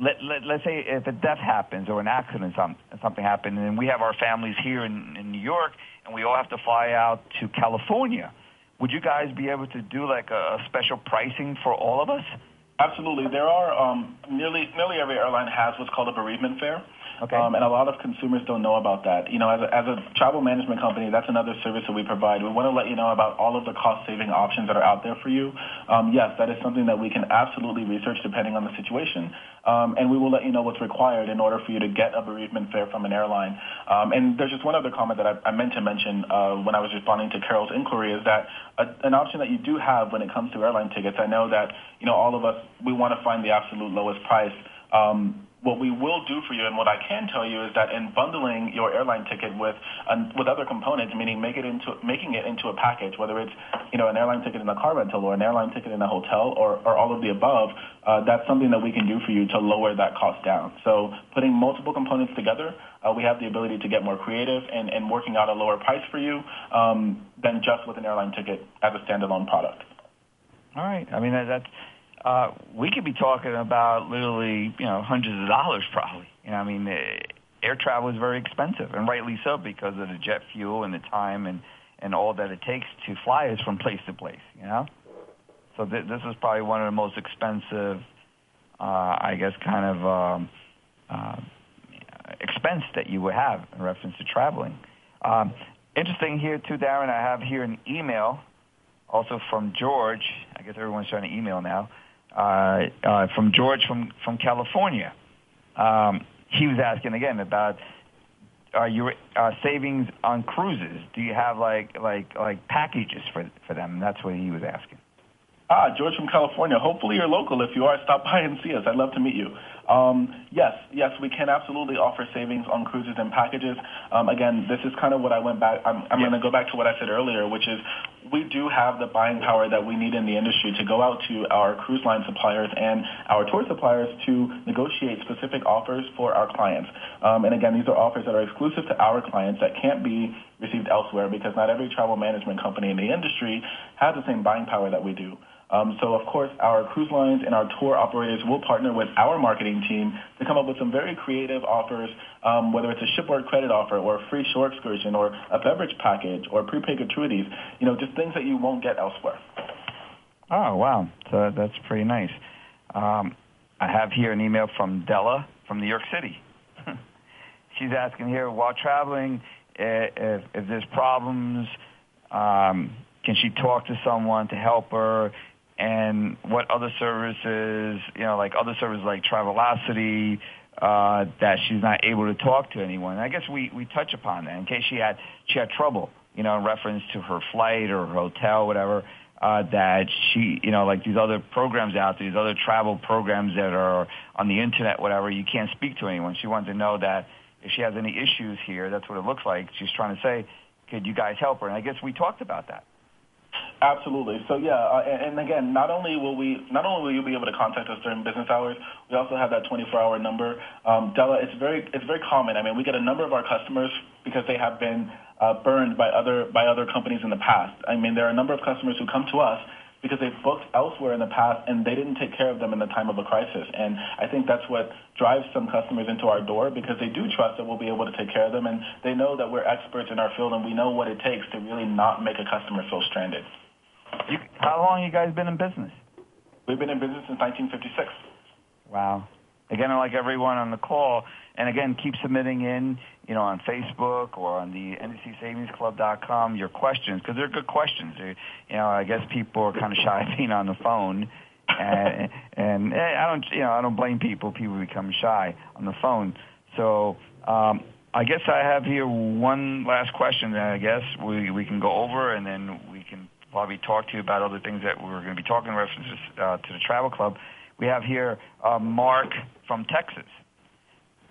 let, let, let's say if a death happens or an accident, some, something happened, and we have our families here in, in New York, and we all have to fly out to California would you guys be able to do like a, special pricing for all of us? Absolutely. There are um, nearly nearly every airline has what's called a bereavement fare. Okay. Um, and a lot of consumers don't know about that. You know, as a, as a travel management company, that's another service that we provide. We want to let you know about all of the cost-saving options that are out there for you. Um, yes, that is something that we can absolutely research depending on the situation. Um, and we will let you know what's required in order for you to get a bereavement fare from an airline. Um, and there's just one other comment that I, I meant to mention uh, when I was responding to Carol's inquiry is that a, an option that you do have when it comes to airline tickets, I know that, you know, all of us, we want to find the absolute lowest price. Um, what we will do for you and what I can tell you is that in bundling your airline ticket with um, with other components, meaning make it into making it into a package, whether it's you know an airline ticket in a car rental or an airline ticket in a hotel or, or all of the above, uh, that's something that we can do for you to lower that cost down. So putting multiple components together, uh, we have the ability to get more creative and, and working out a lower price for you um, than just with an airline ticket as a standalone product. All right. I mean, that's uh, we could be talking about literally, you know, hundreds of dollars probably. You know, I mean, uh, air travel is very expensive, and rightly so because of the jet fuel and the time and and all that it takes to fly us from place to place. You know, so th- this is probably one of the most expensive, uh, I guess, kind of um, uh, expense that you would have in reference to traveling. Um, interesting here too, Darren. I have here an email also from George. I guess everyone's trying to email now uh, uh, from George from from California. Um, he was asking again about are your uh, savings on cruises? Do you have like like like packages for for them? That's what he was asking. Ah, George from California. Hopefully you're local. If you are, stop by and see us. I'd love to meet you. Um, yes, yes, we can absolutely offer savings on cruises and packages. Um, again, this is kind of what I went back. I'm, I'm going to go back to what I said earlier, which is we do have the buying power that we need in the industry to go out to our cruise line suppliers and our tour suppliers to negotiate specific offers for our clients. Um, and again, these are offers that are exclusive to our clients that can't be received elsewhere because not every travel management company in the industry has the same buying power that we do. Um, so, of course, our cruise lines and our tour operators will partner with our marketing team to come up with some very creative offers, um, whether it's a shipboard credit offer or a free shore excursion or a beverage package or prepaid gratuities, you know, just things that you won't get elsewhere. Oh, wow. So that's pretty nice. Um, I have here an email from Della from New York City. She's asking here, while traveling, if, if there's problems, um, can she talk to someone to help her? And what other services, you know, like other services like Travelocity, uh, that she's not able to talk to anyone. I guess we, we touch upon that in case she had she had trouble, you know, in reference to her flight or her hotel, whatever. Uh, that she, you know, like these other programs out there, these other travel programs that are on the internet, whatever, you can't speak to anyone. She wanted to know that if she has any issues here, that's what it looks like. She's trying to say, could you guys help her? And I guess we talked about that. Absolutely. So yeah, uh, and, and again, not only will we, not only will you be able to contact us during business hours, we also have that 24-hour number. Um, Della, it's very, it's very common. I mean, we get a number of our customers because they have been uh, burned by other by other companies in the past. I mean, there are a number of customers who come to us because they've booked elsewhere in the past and they didn't take care of them in the time of a crisis. And I think that's what drives some customers into our door because they do trust that we'll be able to take care of them and they know that we're experts in our field and we know what it takes to really not make a customer feel stranded. You, how long you guys been in business? We've been in business since 1956. Wow. Again, like everyone on the call, and again, keep submitting in, you know, on Facebook or on the NDCSavingsClub.com your questions because they're good questions. They're, you know, I guess people are kind of shy being on the phone, and and eh, I don't, you know, I don't blame people. People become shy on the phone. So um, I guess I have here one last question that I guess we we can go over, and then we can probably talk to you about other things that we're going to be talking references uh, to the travel club. We have here uh, Mark from Texas.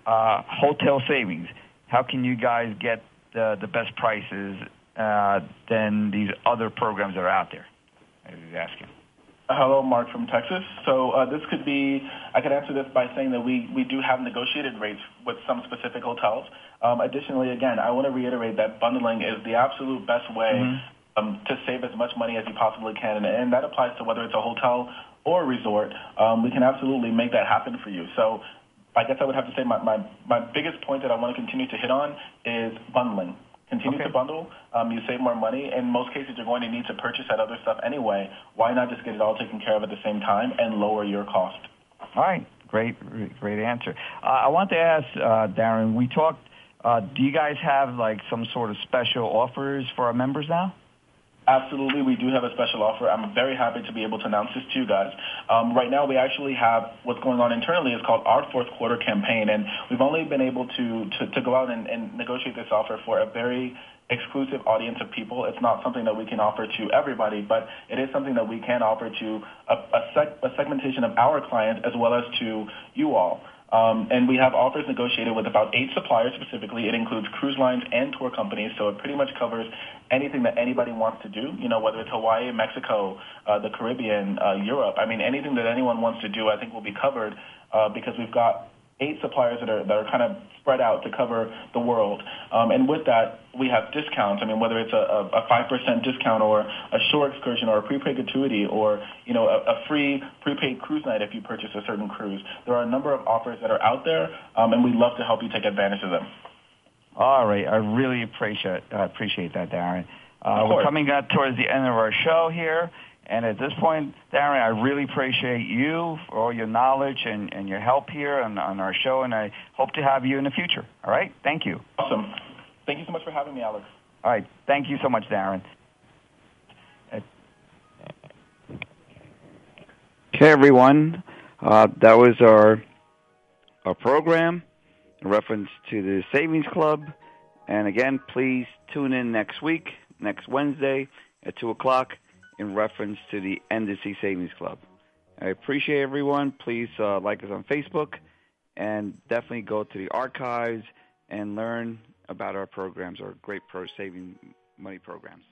Uh, hotel savings. How can you guys get the, the best prices uh, than these other programs that are out there? I was asking. Hello, Mark from Texas. So uh, this could be, I could answer this by saying that we, we do have negotiated rates with some specific hotels. Um, additionally, again, I want to reiterate that bundling is the absolute best way mm-hmm um, to save as much money as you possibly can. And, and that applies to whether it's a hotel or a resort. Um, we can absolutely make that happen for you. So I guess I would have to say my, my, my biggest point that I want to continue to hit on is bundling. Continue okay. to bundle. Um, you save more money. In most cases, you're going to need to purchase that other stuff anyway. Why not just get it all taken care of at the same time and lower your cost? All right. Great, great answer. Uh, I want to ask, uh, Darren, we talked, uh, do you guys have like some sort of special offers for our members now? Absolutely, we do have a special offer. I'm very happy to be able to announce this to you guys. Um, right now, we actually have what's going on internally is called our fourth quarter campaign, and we've only been able to to, to go out and, and negotiate this offer for a very exclusive audience of people. It's not something that we can offer to everybody, but it is something that we can offer to a, a, seg- a segmentation of our clients as well as to you all. Um, and we have offers negotiated with about eight suppliers specifically. It includes cruise lines and tour companies, so it pretty much covers anything that anybody wants to do. You know, whether it's Hawaii, Mexico, uh, the Caribbean, uh, Europe. I mean, anything that anyone wants to do, I think will be covered uh, because we've got eight suppliers that are that are kind of spread out to cover the world. Um, and with that, we have discounts. I mean, whether it's a, a 5% discount or a shore excursion or a prepaid gratuity or, you know, a, a free prepaid cruise night if you purchase a certain cruise. There are a number of offers that are out there, um, and we'd love to help you take advantage of them. All right. I really appreciate, uh, appreciate that, Darren. Uh, we're coming up towards the end of our show here. And at this point, Darren, I really appreciate you for all your knowledge and, and your help here on, on our show, and I hope to have you in the future. All right? Thank you. Awesome. Thank you so much for having me, Alex. All right. Thank you so much, Darren. Okay, everyone. Uh, that was our our program in reference to the Savings Club. And again, please tune in next week, next Wednesday at 2 o'clock in reference to the NDC Savings Club. I appreciate everyone. Please uh, like us on Facebook and definitely go to the archives and learn about our programs, our great pro saving money programs.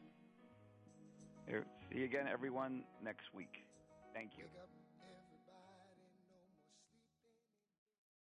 See you again, everyone, next week. Thank you.